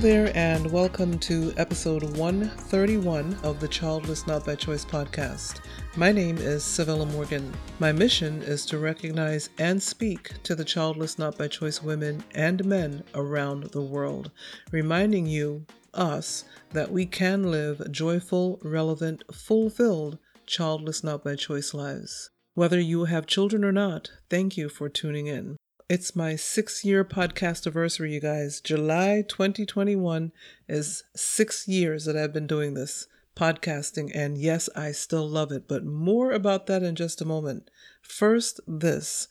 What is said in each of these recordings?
there, and welcome to episode 131 of the Childless Not by Choice podcast. My name is Civilla Morgan. My mission is to recognize and speak to the childless not by choice women and men around the world, reminding you, us, that we can live joyful, relevant, fulfilled, childless not by choice lives. Whether you have children or not, thank you for tuning in. It's my six year podcast anniversary, you guys. July 2021 is six years that I've been doing this podcasting, and yes, I still love it, but more about that in just a moment. First, this.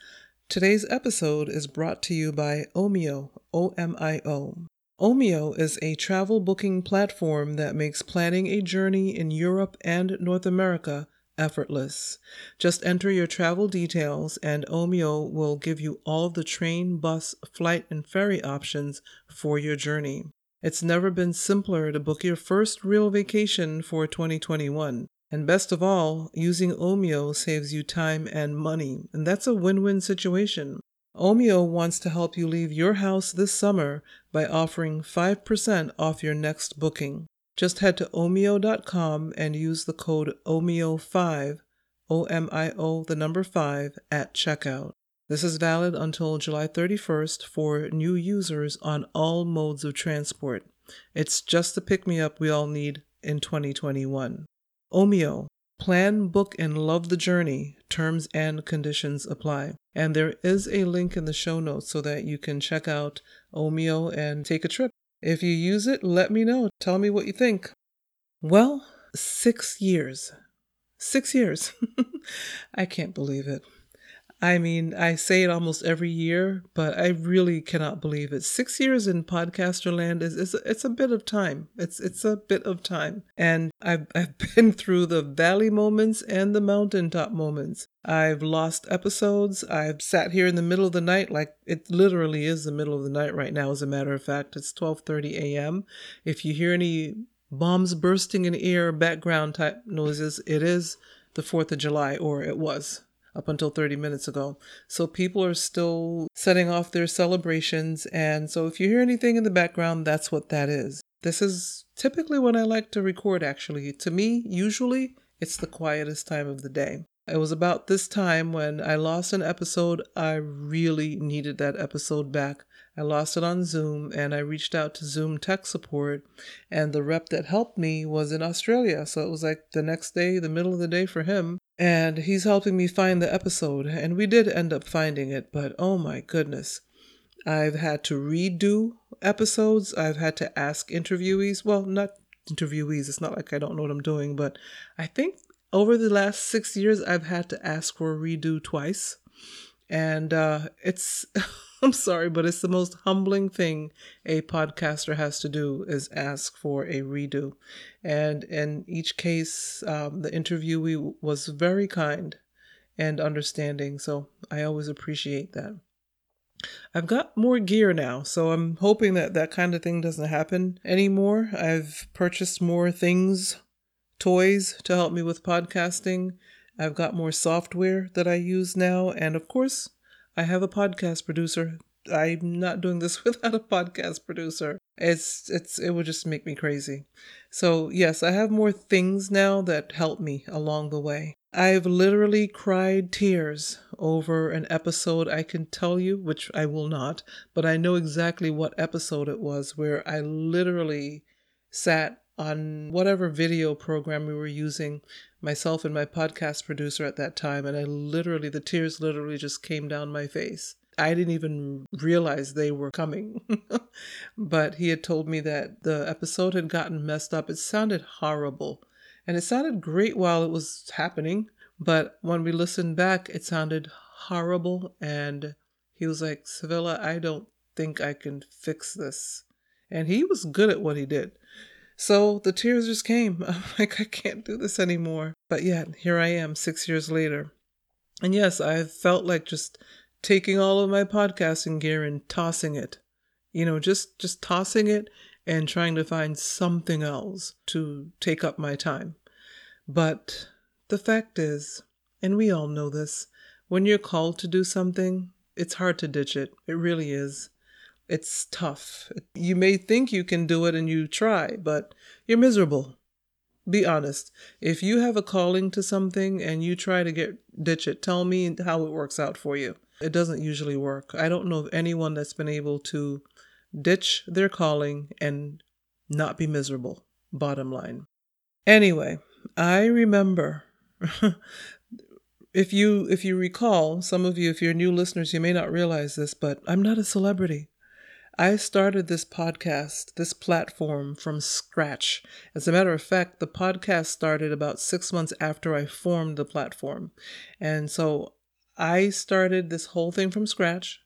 Today's episode is brought to you by Omio, O M I O. Omio is a travel booking platform that makes planning a journey in Europe and North America effortless. Just enter your travel details, and Omio will give you all the train, bus, flight, and ferry options for your journey. It's never been simpler to book your first real vacation for 2021. And best of all, using Omio saves you time and money, and that's a win win situation. Omio wants to help you leave your house this summer by offering 5% off your next booking. Just head to omio.com and use the code OMIO5, O M I O, the number 5, at checkout. This is valid until July 31st for new users on all modes of transport. It's just the pick me up we all need in 2021. Omio. Plan, book, and love the journey. Terms and conditions apply. And there is a link in the show notes so that you can check out Omio and take a trip. If you use it, let me know. Tell me what you think. Well, six years. Six years. I can't believe it. I mean, I say it almost every year, but I really cannot believe it. Six years in podcaster land is, is it's a bit of time. It's it's a bit of time, and I've I've been through the valley moments and the mountaintop moments. I've lost episodes. I've sat here in the middle of the night, like it literally is the middle of the night right now. As a matter of fact, it's twelve thirty a.m. If you hear any bombs bursting in air, background type noises, it is the Fourth of July, or it was up until 30 minutes ago. So people are still setting off their celebrations. And so if you hear anything in the background, that's what that is. This is typically when I like to record, actually. To me, usually, it's the quietest time of the day. It was about this time when I lost an episode. I really needed that episode back. I lost it on Zoom and I reached out to Zoom tech support and the rep that helped me was in Australia. So it was like the next day, the middle of the day for him. And he's helping me find the episode. And we did end up finding it, but oh my goodness. I've had to redo episodes. I've had to ask interviewees. Well, not interviewees. It's not like I don't know what I'm doing, but I think over the last six years, I've had to ask for a redo twice. And uh, it's. I'm sorry, but it's the most humbling thing a podcaster has to do is ask for a redo. And in each case, um, the interviewee was very kind and understanding. So I always appreciate that. I've got more gear now, so I'm hoping that that kind of thing doesn't happen anymore. I've purchased more things, toys to help me with podcasting. I've got more software that I use now, and of course, I have a podcast producer. I'm not doing this without a podcast producer. It's it's it would just make me crazy. So, yes, I have more things now that help me along the way. I've literally cried tears over an episode I can tell you, which I will not, but I know exactly what episode it was where I literally sat on whatever video program we were using, myself and my podcast producer at that time, and I literally, the tears literally just came down my face. I didn't even realize they were coming. but he had told me that the episode had gotten messed up. It sounded horrible. And it sounded great while it was happening. But when we listened back, it sounded horrible. And he was like, Civilla, I don't think I can fix this. And he was good at what he did. So the tears just came. I'm like, I can't do this anymore. But yet, here I am six years later. And yes, I felt like just taking all of my podcasting gear and tossing it. You know, just just tossing it and trying to find something else to take up my time. But the fact is, and we all know this, when you're called to do something, it's hard to ditch it. It really is. It's tough. You may think you can do it and you try, but you're miserable. Be honest. If you have a calling to something and you try to get ditch it, tell me how it works out for you. It doesn't usually work. I don't know of anyone that's been able to ditch their calling and not be miserable. Bottom line. Anyway, I remember if you if you recall, some of you if you're new listeners, you may not realize this, but I'm not a celebrity. I started this podcast, this platform from scratch. As a matter of fact, the podcast started about six months after I formed the platform. And so I started this whole thing from scratch.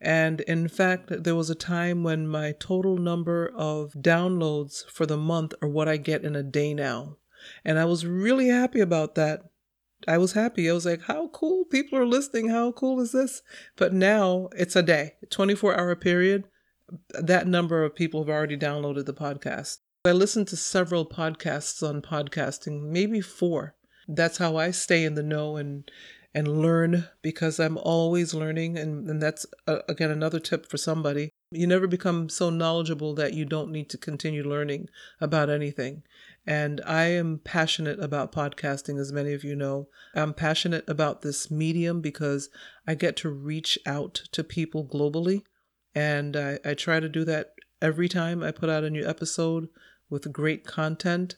And in fact, there was a time when my total number of downloads for the month are what I get in a day now. And I was really happy about that. I was happy. I was like, how cool people are listening. How cool is this? But now it's a day, 24 hour period that number of people have already downloaded the podcast. I listen to several podcasts on podcasting, maybe four. That's how I stay in the know and and learn because I'm always learning and, and that's uh, again another tip for somebody. You never become so knowledgeable that you don't need to continue learning about anything. And I am passionate about podcasting, as many of you know. I'm passionate about this medium because I get to reach out to people globally and I, I try to do that every time I put out a new episode with great content,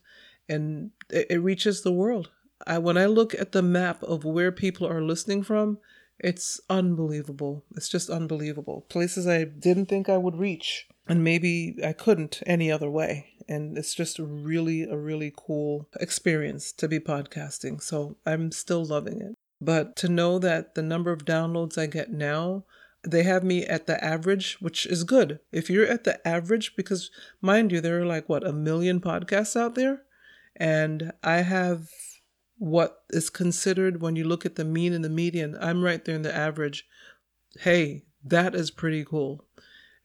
and it, it reaches the world. I, when I look at the map of where people are listening from, it's unbelievable. It's just unbelievable. Places I didn't think I would reach, and maybe I couldn't any other way. And it's just really a really cool experience to be podcasting. So I'm still loving it. But to know that the number of downloads I get now they have me at the average, which is good. If you're at the average, because mind you, there are like what a million podcasts out there, and I have what is considered when you look at the mean and the median. I'm right there in the average. Hey, that is pretty cool.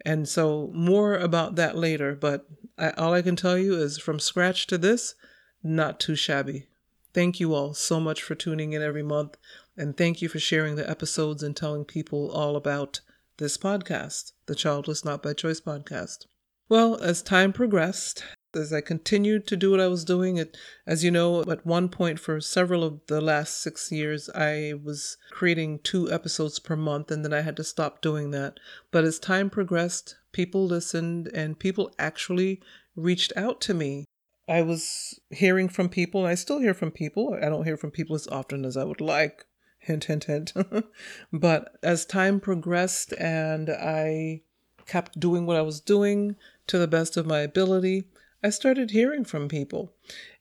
And so more about that later, but I, all I can tell you is from scratch to this, not too shabby. Thank you all so much for tuning in every month. And thank you for sharing the episodes and telling people all about this podcast, the Childless Not by Choice podcast. Well, as time progressed, as I continued to do what I was doing, it, as you know, at one point for several of the last six years, I was creating two episodes per month, and then I had to stop doing that. But as time progressed, people listened and people actually reached out to me. I was hearing from people, and I still hear from people. I don't hear from people as often as I would like, Hint, hint, hint. but as time progressed and I kept doing what I was doing to the best of my ability, I started hearing from people.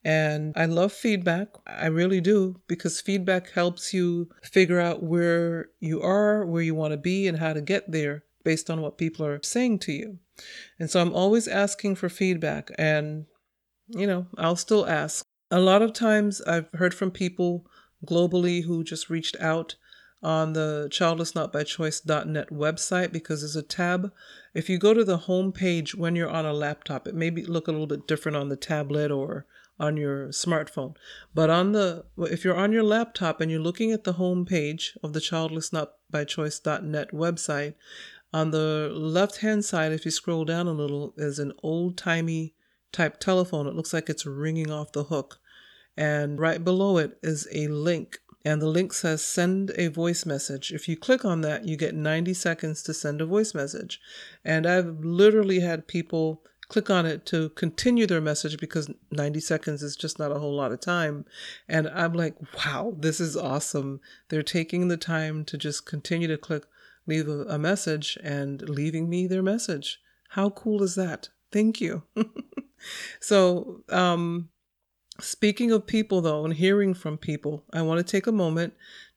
And I love feedback. I really do, because feedback helps you figure out where you are, where you want to be, and how to get there based on what people are saying to you. And so I'm always asking for feedback. And, you know, I'll still ask. A lot of times I've heard from people globally who just reached out on the childlessnotbychoice.net website because there's a tab. If you go to the home page when you're on a laptop, it may be, look a little bit different on the tablet or on your smartphone. But on the if you're on your laptop and you're looking at the home page of the childlessnotbychoice.net website, on the left hand side, if you scroll down a little, is an old timey type telephone. It looks like it's ringing off the hook and right below it is a link. And the link says send a voice message. If you click on that, you get 90 seconds to send a voice message. And I've literally had people click on it to continue their message because 90 seconds is just not a whole lot of time. And I'm like, wow, this is awesome. They're taking the time to just continue to click, leave a, message, and leaving me their message. How cool is that? Thank you. so, um, Speaking of people, though, and hearing from people, I want to take a moment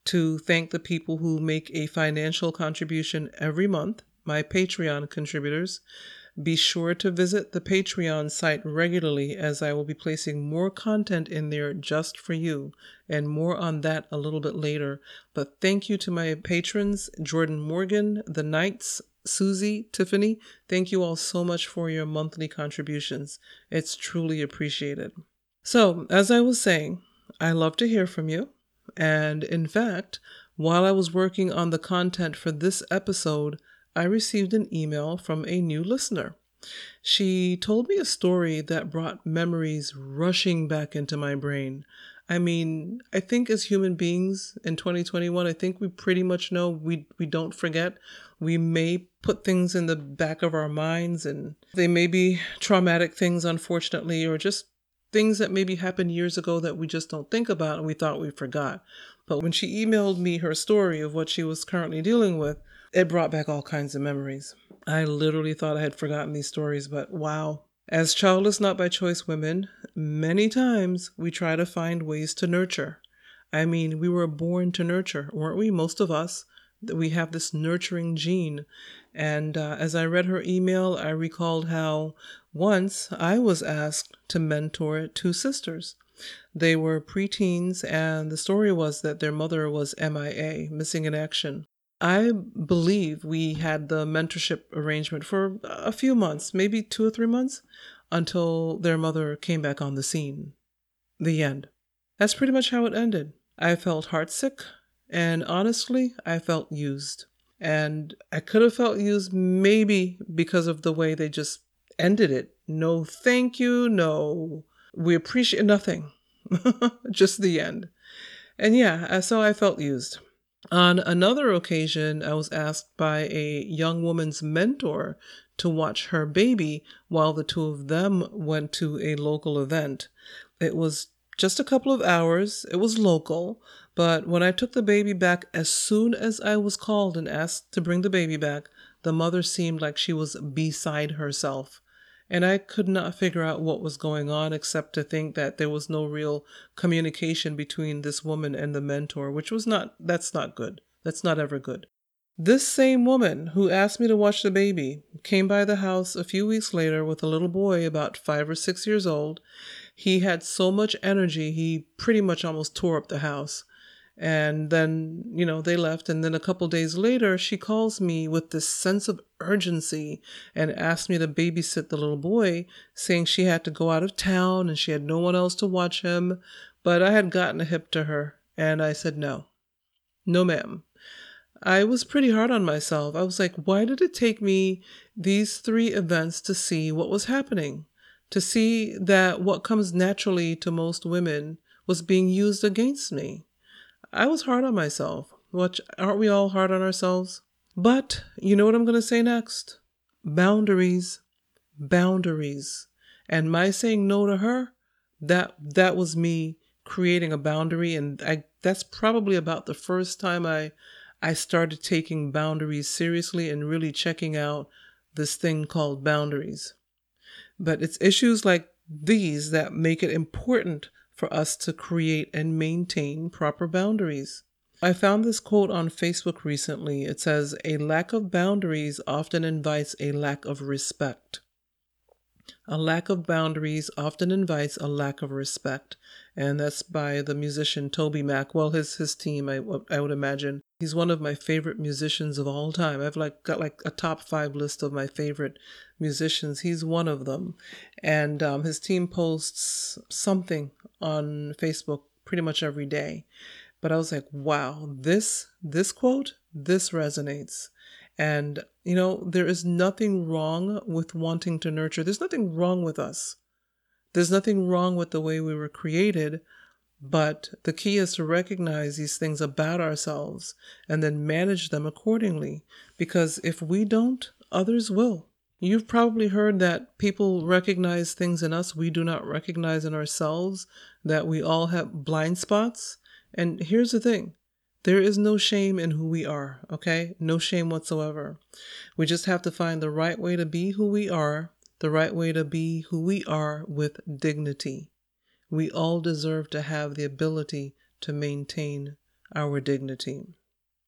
to thank the people who make a financial contribution every month, my Patreon contributors. Be sure to visit the Patreon site regularly as I will be placing more content in there just for you, and more on that a little bit later. But thank you to my patrons Jordan Morgan, the Knights, Susie, Tiffany. Thank you all so much for your monthly contributions. It's truly appreciated. So, as I was saying, I love to hear from you. And in fact, while I was working on the content for this episode, I received an email from a new listener. She told me a story that brought memories rushing back into my brain. I mean, I think as human beings in 2021, I think we pretty much know we, we don't forget. We may put things in the back of our minds, and they may be traumatic things, unfortunately, or just things that maybe happened years ago that we just don't think about and we thought we forgot. But when she emailed me her story of what she was currently dealing with, it brought back all kinds of memories. I literally thought I had forgotten these stories, but wow. As childless not by choice women, many times we try to find ways to nurture. I mean, we were born to nurture, weren't we? Most of us. We have this nurturing gene. And uh, as I read her email, I recalled how once I was asked to mentor two sisters. They were preteens, and the story was that their mother was MIA, missing in action. I believe we had the mentorship arrangement for a few months, maybe two or three months, until their mother came back on the scene. The end. That's pretty much how it ended. I felt heartsick, and honestly, I felt used. And I could have felt used maybe because of the way they just ended it. No thank you, no, we appreciate nothing. just the end. And yeah, uh, so I felt used. On another occasion, I was asked by a young woman's mentor to watch her baby while the two of them went to a local event. It was just a couple of hours, it was local, but when I took the baby back, as soon as I was called and asked to bring the baby back, the mother seemed like she was beside herself and I could not figure out what was going on except to think that there was no real communication between this woman and the mentor, which was not, that's not good. That's not ever good. This same woman who asked me to watch the baby came by the house a few weeks later with a little boy about five or six years old. He had so much energy, he pretty much almost tore up the house. And then, you know, they left. And then a couple days later, she calls me with this sense of urgency and asked me to babysit the little boy, saying she had to go out of town and she had no one else to watch him. But I had gotten a hip to her and I said, no, no, ma'am. I was pretty hard on myself. I was like, why did it take me these three events to see what was happening? To see that what comes naturally to most women was being used against me. I was hard on myself. Which aren't we all hard on ourselves? But you know what I'm going to say next? Boundaries. Boundaries. And my saying no to her, that that was me creating a boundary and I that's probably about the first time I I started taking boundaries seriously and really checking out this thing called boundaries. But it's issues like these that make it important for us to create and maintain proper boundaries. I found this quote on Facebook recently. It says, A lack of boundaries often invites a lack of respect. A lack of boundaries often invites a lack of respect. And that's by the musician TobyMac. Well, his, his team, I, I would imagine. He's one of my favorite musicians of all time. I've like got like a top five list of my favorite musicians. He's one of them. And um, his team posts something on Facebook pretty much every day. But I was like, wow, this this quote, this resonates. And you know, there is nothing wrong with wanting to nurture. There's nothing wrong with us. There's nothing wrong with the way we were created, but the key is to recognize these things about ourselves and then manage them accordingly. Because if we don't, others will. You've probably heard that people recognize things in us we do not recognize in ourselves, that we all have blind spots. And here's the thing there is no shame in who we are, okay? No shame whatsoever. We just have to find the right way to be who we are, the right way to be who we are with dignity. We all deserve to have the ability to maintain our dignity.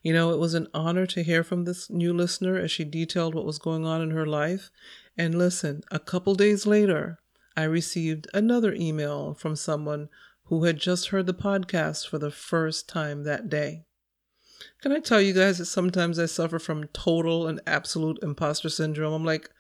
You know, it was an honor to hear from this new listener as she detailed what was going on in her life. And listen, a couple days later, I received another email from someone who had just heard the podcast for the first time that day. Can I tell you guys that sometimes I suffer from total and absolute imposter syndrome? I'm like,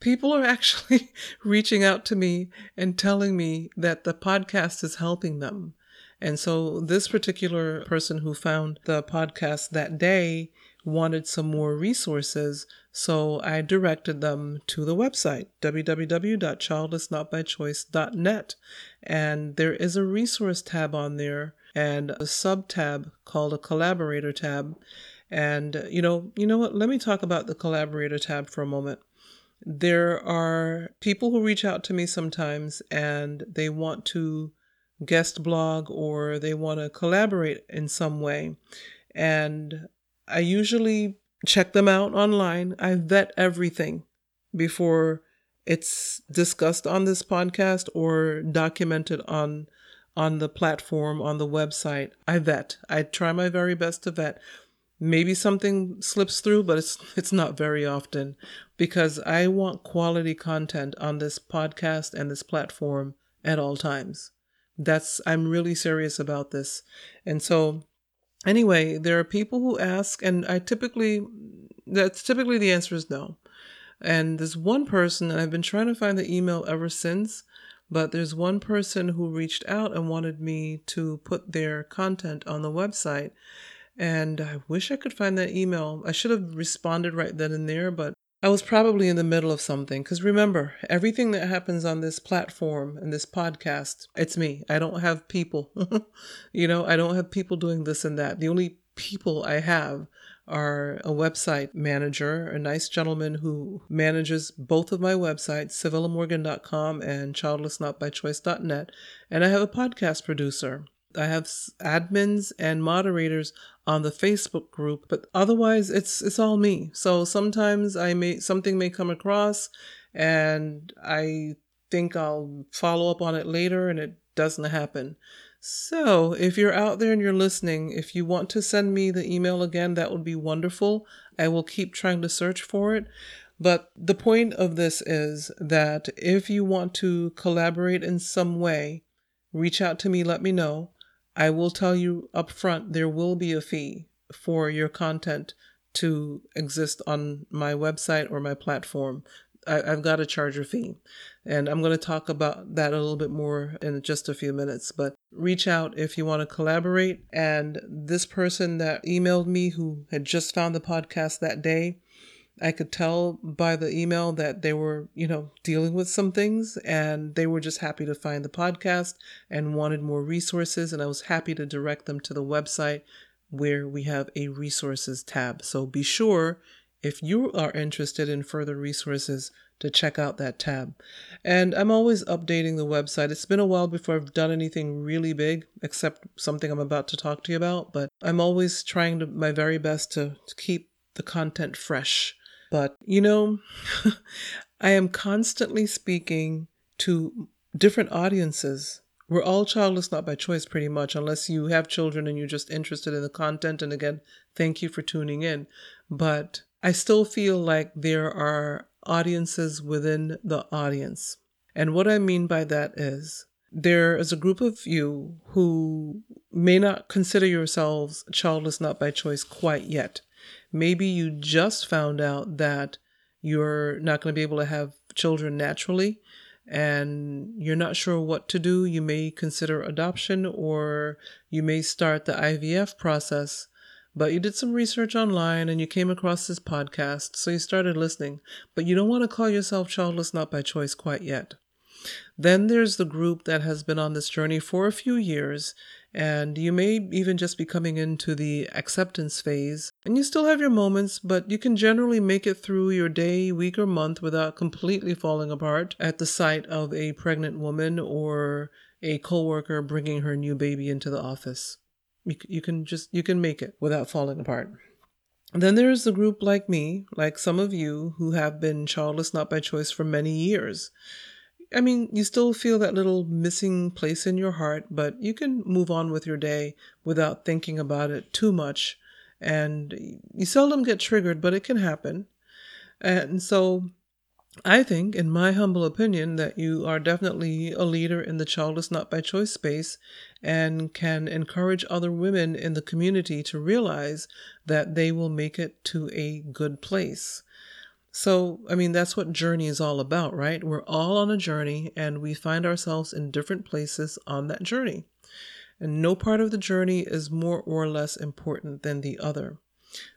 people are actually reaching out to me and telling me that the podcast is helping them. And so, this particular person who found the podcast that day wanted some more resources, so I directed them to the website www.childlessnotbychoice.net. And there is a resource tab on there and a sub tab called a collaborator tab. And you know, you know what? Let me talk about the collaborator tab for a moment. There are people who reach out to me sometimes and they want to guest blog or they want to collaborate in some way. And I usually check them out online. I vet everything before it's discussed on this podcast or documented on on the platform on the website. I vet. I try my very best to vet. Maybe something slips through, but it's it's not very often because I want quality content on this podcast and this platform at all times. That's I'm really serious about this. And so anyway, there are people who ask and I typically that's typically the answer is no. And there's one person and I've been trying to find the email ever since, but there's one person who reached out and wanted me to put their content on the website and I wish I could find that email. I should have responded right then and there, but I was probably in the middle of something. Because remember, everything that happens on this platform and this podcast, it's me. I don't have people. you know, I don't have people doing this and that. The only people I have are a website manager, a nice gentleman who manages both of my websites, civillamorgan.com and childlessnotbychoice.net. And I have a podcast producer. I have admins and moderators on the Facebook group, but otherwise it's it's all me. So sometimes I may something may come across and I think I'll follow up on it later and it doesn't happen. So, if you're out there and you're listening, if you want to send me the email again, that would be wonderful. I will keep trying to search for it. But the point of this is that if you want to collaborate in some way, reach out to me, let me know. I will tell you up front there will be a fee for your content to exist on my website or my platform. I, have got to charge a fee. And I'm going to talk about that a little bit more in just a few minutes. But reach out if you want to collaborate. And this person that emailed me who had just found the podcast that day, I could tell by the email that they were, you know, dealing with some things and they were just happy to find the podcast and wanted more resources. And I was happy to direct them to the website where we have a resources tab. So be sure if you are interested in further resources to check out that tab. And I'm always updating the website. It's been a while before I've done anything really big, except something I'm about to talk to you about, but I'm always trying to my very best to, to keep the content fresh but, you know, I am constantly speaking to different audiences. We're all childless, not by choice, pretty much, unless you have children and you're just interested in the content. And again, thank you for tuning in. But I still feel like there are audiences within the audience. And what I mean by that is there is a group of you who may not consider yourselves childless, not by choice quite yet. Maybe you just found out that you're not going to be able to have children naturally and you're not sure what to do. You may consider adoption or you may start the IVF process. But you did some research online and you came across this podcast, so you started listening. But you don't want to call yourself childless not by choice quite yet. Then there's the group that has been on this journey for a few years and you may even just be coming into the acceptance phase. And you still have your moments, but you can generally make it through your day, week, or month without completely falling apart at the sight of a pregnant woman or a coworker bringing her new baby into the office. You, you can just you can make it without falling apart. Then there is the group like me, like some of you who have been childless not by choice for many years. I mean, you still feel that little missing place in your heart, but you can move on with your day without thinking about it too much. And you seldom get triggered, but it can happen. And so I think, in my humble opinion, that you are definitely a leader in the childless not by choice space and can encourage other women in the community to realize that they will make it to a good place. So, I mean, that's what journey is all about, right? We're all on a journey and we find ourselves in different places on that journey. And no part of the journey is more or less important than the other.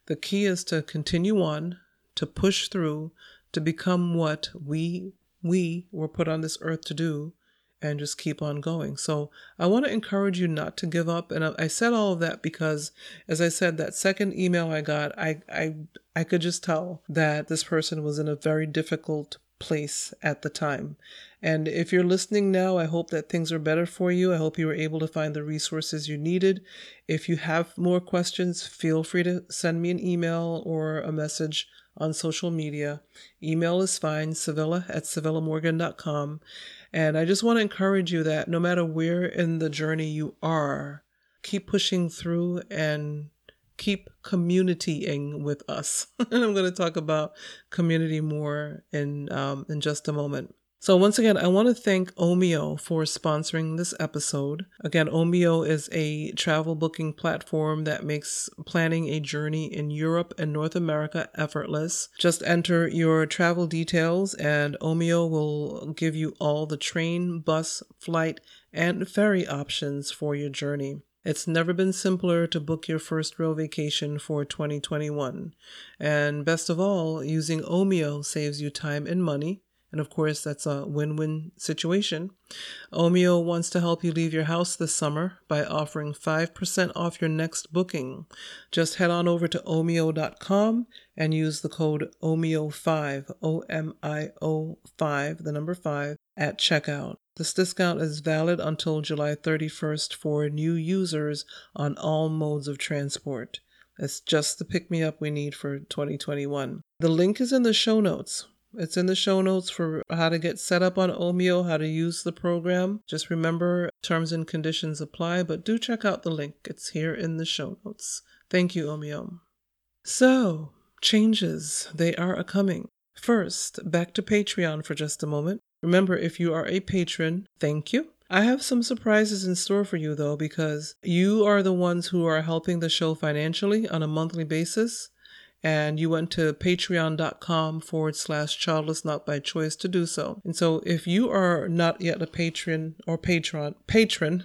The key is to continue on, to push through, to become what we we were put on this earth to do and just keep on going. So I want to encourage you not to give up. And I said all of that because, as I said, that second email I got, I I I could just tell that this person was in a very difficult place at the time. And if you're listening now, I hope that things are better for you. I hope you were able to find the resources you needed. If you have more questions, feel free to send me an email or a message on social media. Email is fine, Civilla at civillamorgan.com. And I just want to encourage you that no matter where in the journey you are, keep pushing through and keep communitying with us. and I'm going to talk about community more in um, in just a moment. So, once again, I want to thank Omio for sponsoring this episode. Again, Omio is a travel booking platform that makes planning a journey in Europe and North America effortless. Just enter your travel details, and Omio will give you all the train, bus, flight, and ferry options for your journey. It's never been simpler to book your first real vacation for 2021. And best of all, using Omio saves you time and money and of course, that's a win win situation. Omio wants to help you leave your house this summer by offering 5% off your next booking. Just head on over to omio.com and use the code OMIO5, O M I O 5, the number 5, at checkout. This discount is valid until July 31st for new users on all modes of transport. It's just the pick me up we need for 2021. The link is in the show notes. It's in the show notes for how to get set up on Omio, how to use the program. Just remember terms and conditions apply, but do check out the link. It's here in the show notes. Thank you, Omio. So, changes, they are a coming. First, back to Patreon for just a moment. Remember, if you are a patron, thank you. I have some surprises in store for you though, because you are the ones who are helping the show financially on a monthly basis and you went to patreon.com forward slash childless not by choice to do so. And so if you are not yet a patron or patron patron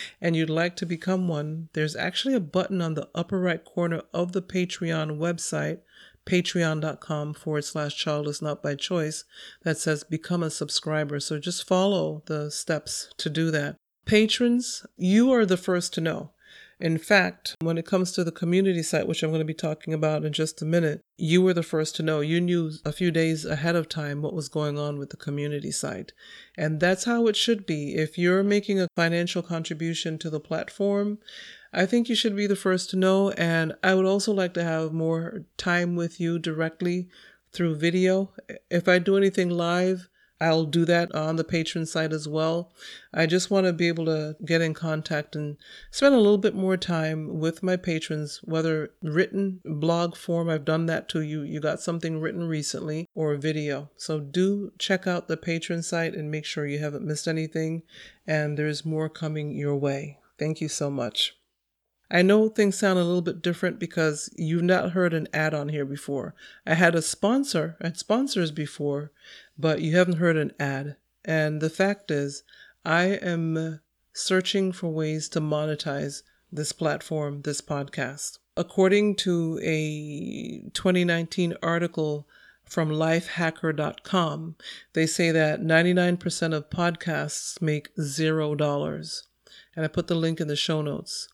and you'd like to become one, there's actually a button on the upper right corner of the Patreon website patreon.com forward slash childless not by choice that says become a subscriber. So just follow the steps to do that. Patrons, you are the first to know. In fact, when it comes to the community site, which I'm going to be talking about in just a minute, you were the first to know. You knew a few days ahead of time what was going on with the community site. And that's how it should be. If you're making a financial contribution to the platform, I think you should be the first to know. And I would also like to have more time with you directly through video. If I do anything live, I'll do that on the patron site as well. I just want to be able to get in contact and spend a little bit more time with my patrons, whether written blog form, I've done that to you. You got something written recently or video. So do check out the patron site and make sure you haven't missed anything. And there's more coming your way. Thank you so much. I know things sound a little bit different because you've not heard an ad on here before. I had a sponsor, I had sponsors before, but you haven't heard an ad. And the fact is, I am searching for ways to monetize this platform, this podcast. According to a 2019 article from lifehacker.com, they say that 99% of podcasts make zero dollars. And I put the link in the show notes.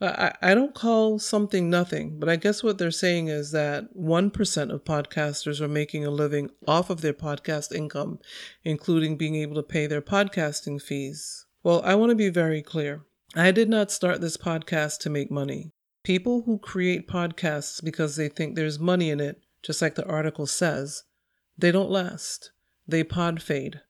I, I don't call something nothing, but I guess what they're saying is that 1% of podcasters are making a living off of their podcast income, including being able to pay their podcasting fees. Well, I want to be very clear. I did not start this podcast to make money. People who create podcasts because they think there's money in it, just like the article says, they don't last. They pod fade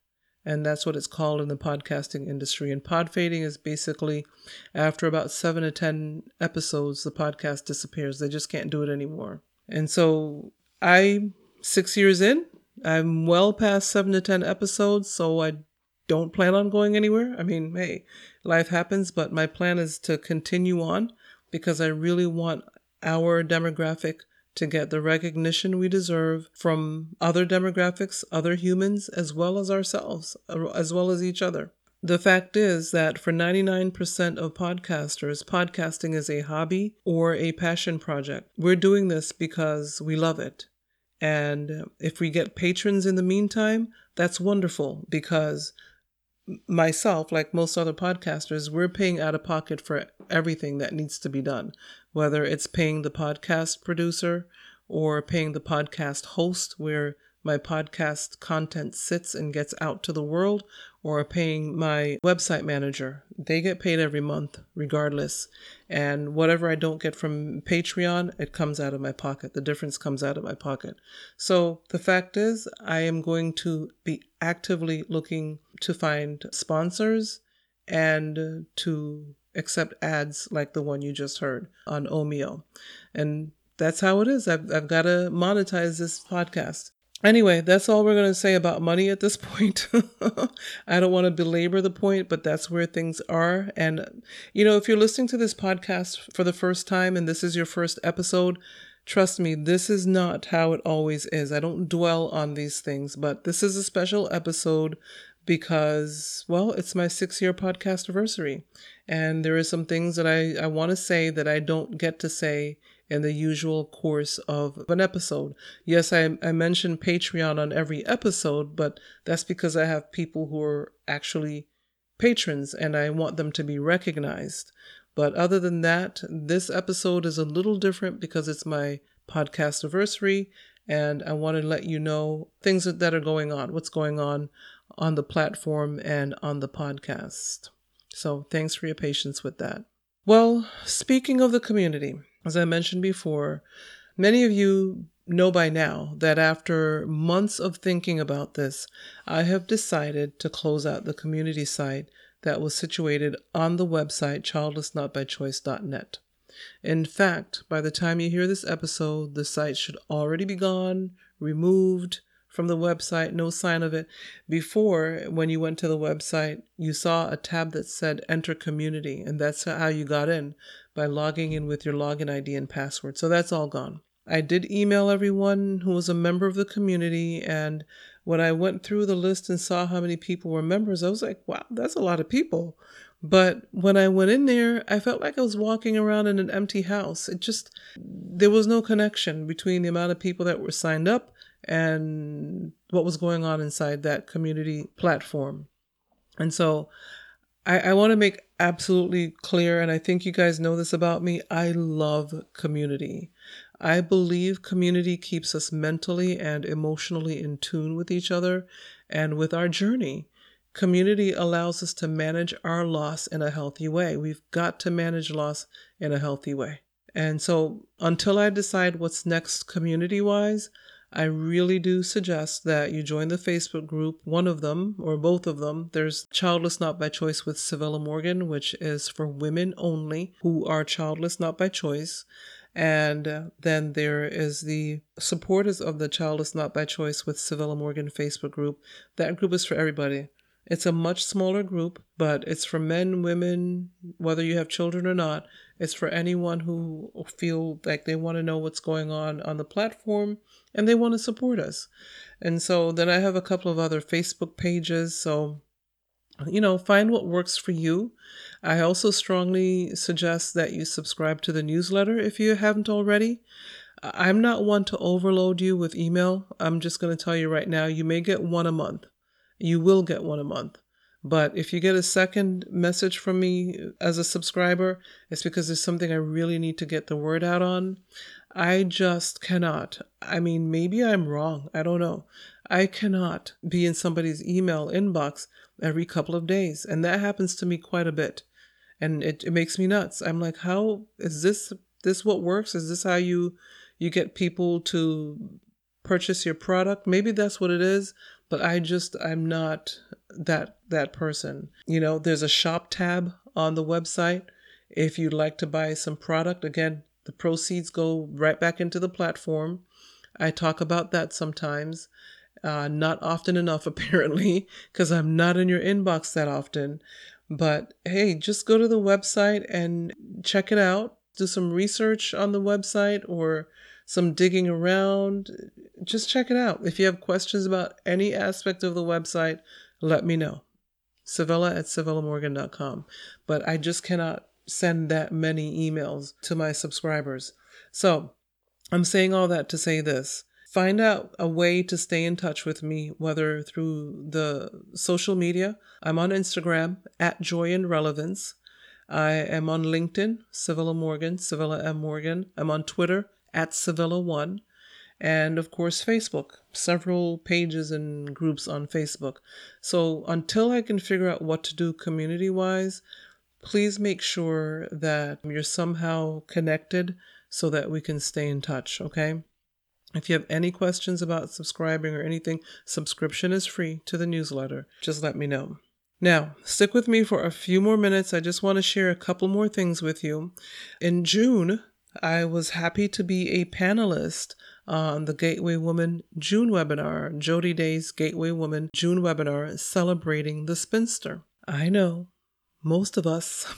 and that's what it's called in the podcasting industry. And pod fading is basically after about seven to 10 episodes, the podcast disappears. They just can't do it anymore. And so I, six years in, I'm well past seven to 10 episodes, so I don't plan on going anywhere. I mean, hey, life happens, but my plan is to continue on because I really want our demographic to get the recognition we deserve from other demographics, other humans, as well as ourselves, as well as each other. The fact is that for 99% of podcasters, podcasting is a hobby or a passion project. We're doing this because we love it. And if we get patrons in the meantime, that's wonderful because myself, like most other podcasters, we're paying out of pocket for everything that needs to be done, whether it's paying the podcast producer or paying the podcast host, where my podcast content sits and gets out to the world, or paying my website manager. They get paid every month, regardless. And whatever I don't get from Patreon, it comes out of my pocket. The difference comes out of my pocket. So the fact is, I am going to be actively looking to find sponsors and to accept ads like the one you just heard on Omio. And that's how it is. I've, I've got to monetize this podcast. Anyway, that's all we're going to say about money at this point. I don't want to belabor the point, but that's where things are. And, you know, if you're listening to this podcast for the first time and this is your first episode, trust me, this is not how it always is. I don't dwell on these things, but this is a special episode because, well, it's my six year podcast anniversary. And there are some things that I, I want to say that I don't get to say in the usual course of an episode. Yes, I, I mention Patreon on every episode, but that's because I have people who are actually patrons and I want them to be recognized. But other than that, this episode is a little different because it's my podcast anniversary and I want to let you know things that are going on, what's going on on the platform and on the podcast. So thanks for your patience with that. Well, speaking of the community, as I mentioned before, many of you know by now that after months of thinking about this, I have decided to close out the community site that was situated on the website childlessnotbychoice.net. In fact, by the time you hear this episode, the site should already be gone, removed, from the website, no sign of it. Before, when you went to the website, you saw a tab that said enter community, and that's how you got in by logging in with your login ID and password. So that's all gone. I did email everyone who was a member of the community, and when I went through the list and saw how many people were members, I was like, wow, that's a lot of people. But when I went in there, I felt like I was walking around in an empty house. It just, there was no connection between the amount of people that were signed up and what was going on inside that community platform. And so I, I want to make absolutely clear, and I think you guys know this about me I love community. I believe community keeps us mentally and emotionally in tune with each other and with our journey. Community allows us to manage our loss in a healthy way. We've got to manage loss in a healthy way. And so, until I decide what's next community wise, I really do suggest that you join the Facebook group, one of them or both of them. There's Childless Not by Choice with Civilla Morgan, which is for women only who are childless not by choice. And then there is the supporters of the Childless Not by Choice with Civilla Morgan Facebook group. That group is for everybody. It's a much smaller group, but it's for men, women, whether you have children or not. It's for anyone who feel like they want to know what's going on on the platform and they want to support us. And so then I have a couple of other Facebook pages. So, you know, find what works for you. I also strongly suggest that you subscribe to the newsletter if you haven't already. I'm not one to overload you with email. I'm just going to tell you right now, you may get one a month. You will get one a month. But if you get a second message from me uh, as a subscriber, it's because there's something I really need to get the word out on. I just cannot. I mean, maybe I'm wrong. I don't know. I cannot be in somebody's email inbox every couple of days. And that happens to me quite a bit. And it, it makes me nuts. I'm like, how is this this what works? Is this how you you get people to purchase your product? Maybe that's what it is but I just I'm not that that person. You know, there's a shop tab on the website if you'd like to buy some product. Again, the proceeds go right back into the platform. I talk about that sometimes. Uh, not often enough, apparently, because I'm not in your inbox that often. But hey, just go to the website and check it out. Do some research on the website or some digging around. Just check it out. If you have questions about any aspect of the website, let me know. Civilla at CivillaMorgan.com. But I just cannot send that many emails to my subscribers. So I'm saying all that to say this. Find out a way to stay in touch with me, whether through the social media. I'm on Instagram at Joy and Relevance. I am on LinkedIn, Civilla Morgan, Civilla M. Morgan. I'm on Twitter at Civilla1. And of course, Facebook, several pages and groups on Facebook. So until I can figure out what to do community wise, please make sure that you're somehow connected so that we can stay in touch, okay? If you have any questions about subscribing or anything, subscription is free to the newsletter. Just let me know. Now, stick with me for a few more minutes. I just want to share a couple more things with you. In June, I was happy to be a panelist on the Gateway Woman June webinar, Jody Day's Gateway Woman June webinar celebrating the spinster. I know most of us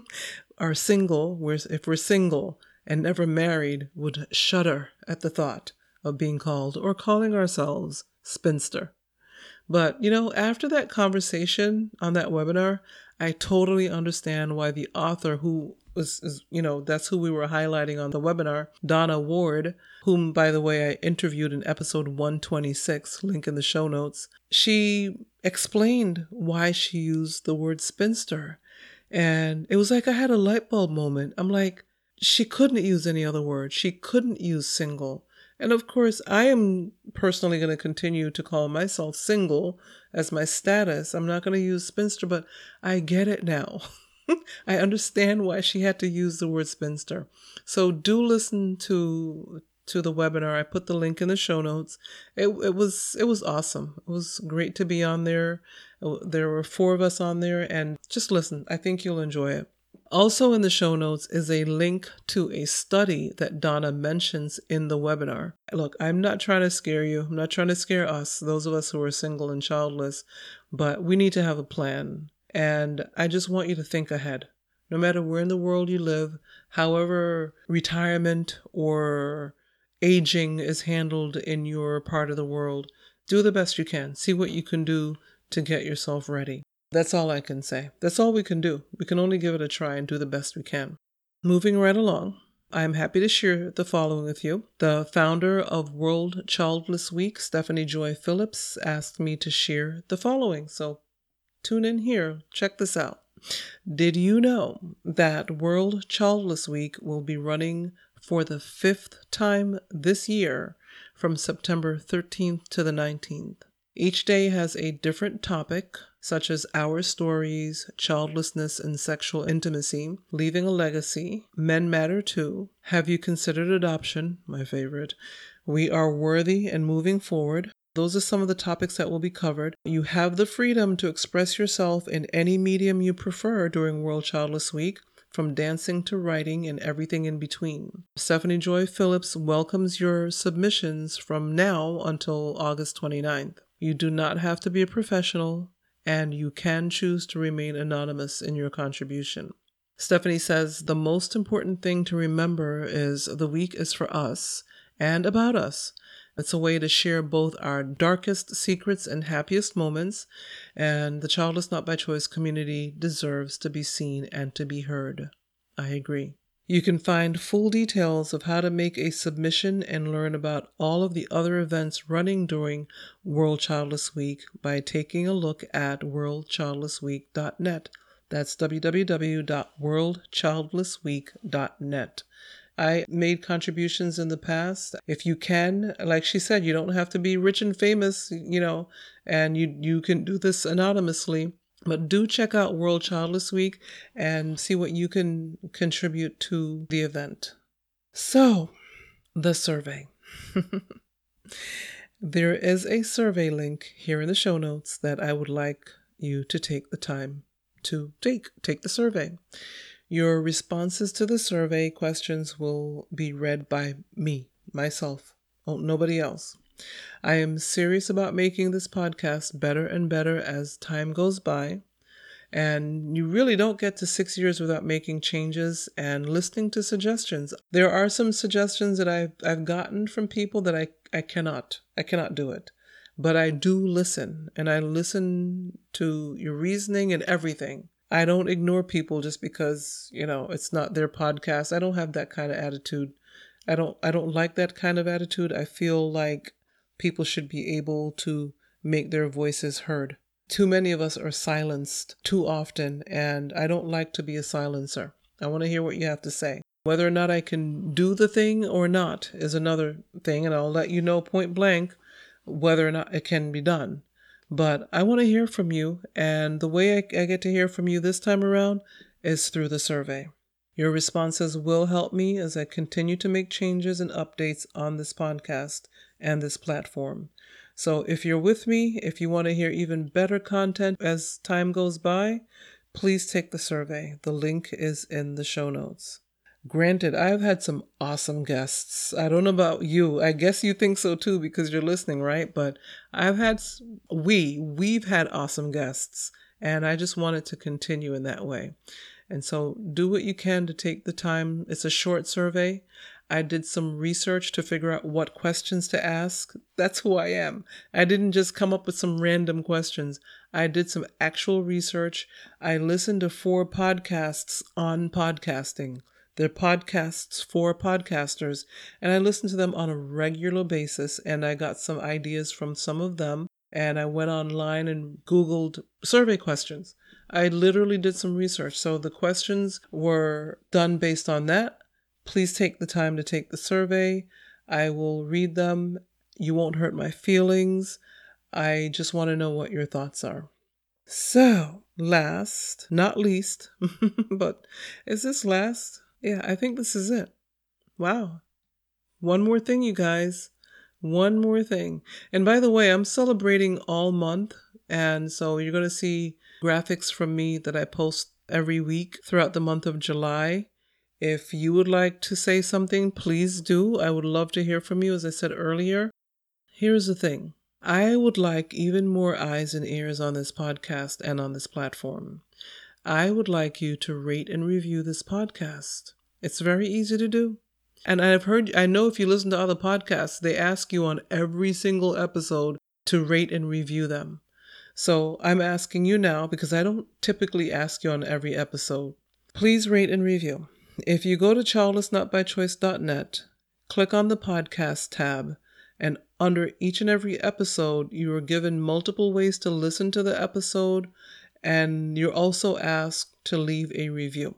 are single. If we're single and never married, would shudder at the thought of being called or calling ourselves spinster. But, you know, after that conversation on that webinar, I totally understand why the author, who was, is, you know, that's who we were highlighting on the webinar, Donna Ward, whom, by the way, I interviewed in episode 126, link in the show notes. She explained why she used the word spinster. And it was like I had a light bulb moment. I'm like, she couldn't use any other word. She couldn't use single. And of course, I am personally going to continue to call myself single as my status. I'm not going to use spinster, but I get it now. I understand why she had to use the word spinster. So do listen to to the webinar. I put the link in the show notes. It it was it was awesome. It was great to be on there. Uh, there were four of us on there and just listen. I think you'll enjoy it. Also, in the show notes is a link to a study that Donna mentions in the webinar. Look, I'm not trying to scare you. I'm not trying to scare us, those of us who are single and childless, but we need to have a plan. And I just want you to think ahead. No matter where in the world you live, however retirement or aging is handled in your part of the world, do the best you can. See what you can do to get yourself ready. That's all I can say. That's all we can do. We can only give it a try and do the best we can. Moving right along, I am happy to share the following with you. The founder of World Childless Week, Stephanie Joy Phillips, asked me to share the following. So tune in here. Check this out. Did you know that World Childless Week will be running for the fifth time this year from September 13th to the 19th? Each day has a different topic such as Our Stories, Childlessness and Sexual Intimacy, Leaving a Legacy, Men Matter Too, Have You Considered Adoption, my favorite, We Are Worthy and Moving Forward. Those are some of the topics that will be covered. You have the freedom to express yourself in any medium you prefer during World Childless Week from dancing to writing and everything in between. Stephanie Joy Phillips welcomes your submissions from now until August 29th. You do not have to be a professional and you can choose to remain anonymous in your contribution. Stephanie says the most important thing to remember is the week is for us and about us. It's a way to share both our darkest secrets and happiest moments, and the Childless Not by Choice community deserves to be seen and to be heard. I agree. You can find full details of how to make a submission and learn about all of the other events running during World Childless Week by taking a look at worldchildlessweek.net. That's www.worldchildlessweek.net. I made contributions in the past. If you can, like she said, you don't have to be rich and famous, you know, and you you can do this anonymously. But do check out World Childless Week and see what you can contribute to the event. So, the survey. there is a survey link here in the show notes that I would like you to take the time to take. Take the survey. Your responses to the survey questions will be read by me, myself, oh, nobody else. I am serious about making this podcast better and better as time goes by. And you really don't get to six years without making changes and listening to suggestions. There are some suggestions that I've, I've gotten from people that I, I cannot. I cannot do it. but I do listen and I listen to your reasoning and everything. I don't ignore people just because, you know, it's not their podcast. I don't have that kind of attitude. I don't I don't like that kind of attitude. I feel like people should be able to make their voices heard. Too many of us are silenced too often, and I don't like to be a silencer. I want to hear what you have to say. Whether or not I can do the thing or not is another thing, and I'll let you know point blank whether or not it can be done. But I want to hear from you, and the way I, I get to hear from you this time around is through the survey. Your responses will help me as I continue to make changes and updates on this podcast and this platform. So if you're with me, if you want to hear even better content as time goes by, please take the survey. The link is in the show notes. Granted, I've had some awesome guests. I don't know about you. I guess you think so too because you're listening, right? But I've had, we, we've had awesome guests, and I just wanted to continue in that way. And so do what you can to take the time. It's a short survey. I did some research to figure out what questions to ask. That's who I am. I didn't just come up with some random questions. I did some actual research. I listened to four podcasts on podcasting. They're podcasts for podcasters, and I listen to them on a regular basis. And I got some ideas from some of them. And I went online and Googled survey questions. I literally did some research. So the questions were done based on that. Please take the time to take the survey. I will read them. You won't hurt my feelings. I just want to know what your thoughts are. So, last, not least, but is this last? Yeah, I think this is it. Wow. One more thing, you guys. One more thing. And by the way, I'm celebrating all month. And so you're going to see graphics from me that I post every week throughout the month of July. If you would like to say something, please do. I would love to hear from you, as I said earlier. Here's the thing I would like even more eyes and ears on this podcast and on this platform. I would like you to rate and review this podcast. It's very easy to do. And I've heard, I know if you listen to other podcasts, they ask you on every single episode to rate and review them. So I'm asking you now because I don't typically ask you on every episode. Please rate and review. If you go to childlessnotbychoice.net, click on the podcast tab, and under each and every episode, you are given multiple ways to listen to the episode, and you're also asked to leave a review.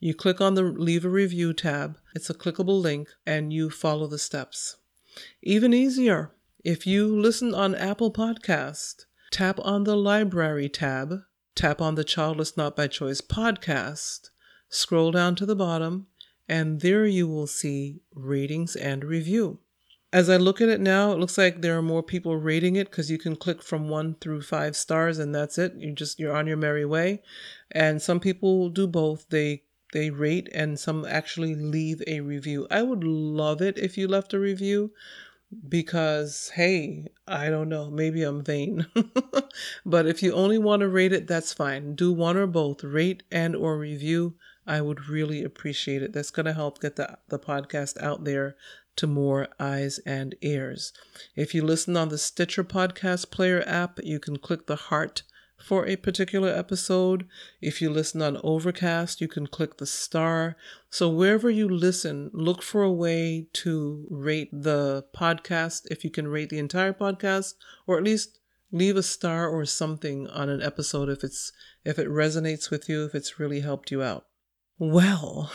You click on the Leave a Review tab, it's a clickable link, and you follow the steps. Even easier, if you listen on Apple Podcast, tap on the Library tab, tap on the Childless Not by Choice podcast, scroll down to the bottom, and there you will see ratings and review. As I look at it now, it looks like there are more people rating it because you can click from one through five stars and that's it. You just you're on your merry way. And some people do both. They they rate and some actually leave a review. I would love it if you left a review because hey, I don't know, maybe I'm vain. but if you only want to rate it, that's fine. Do one or both, rate and or review. I would really appreciate it. That's going to help get the, the podcast out there to more eyes and ears. If you listen on the Stitcher podcast player app, you can click the heart for a particular episode. If you listen on Overcast, you can click the star. So, wherever you listen, look for a way to rate the podcast if you can rate the entire podcast, or at least leave a star or something on an episode if it's if it resonates with you, if it's really helped you out. Well,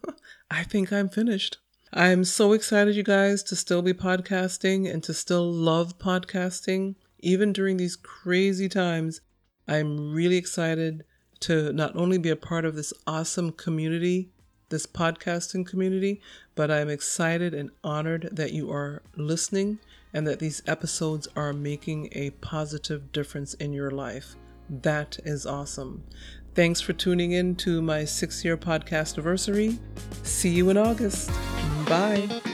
I think I'm finished. I'm so excited, you guys, to still be podcasting and to still love podcasting, even during these crazy times. I'm really excited to not only be a part of this awesome community, this podcasting community, but I'm excited and honored that you are listening and that these episodes are making a positive difference in your life. That is awesome. Thanks for tuning in to my six year podcast anniversary. See you in August. Bye.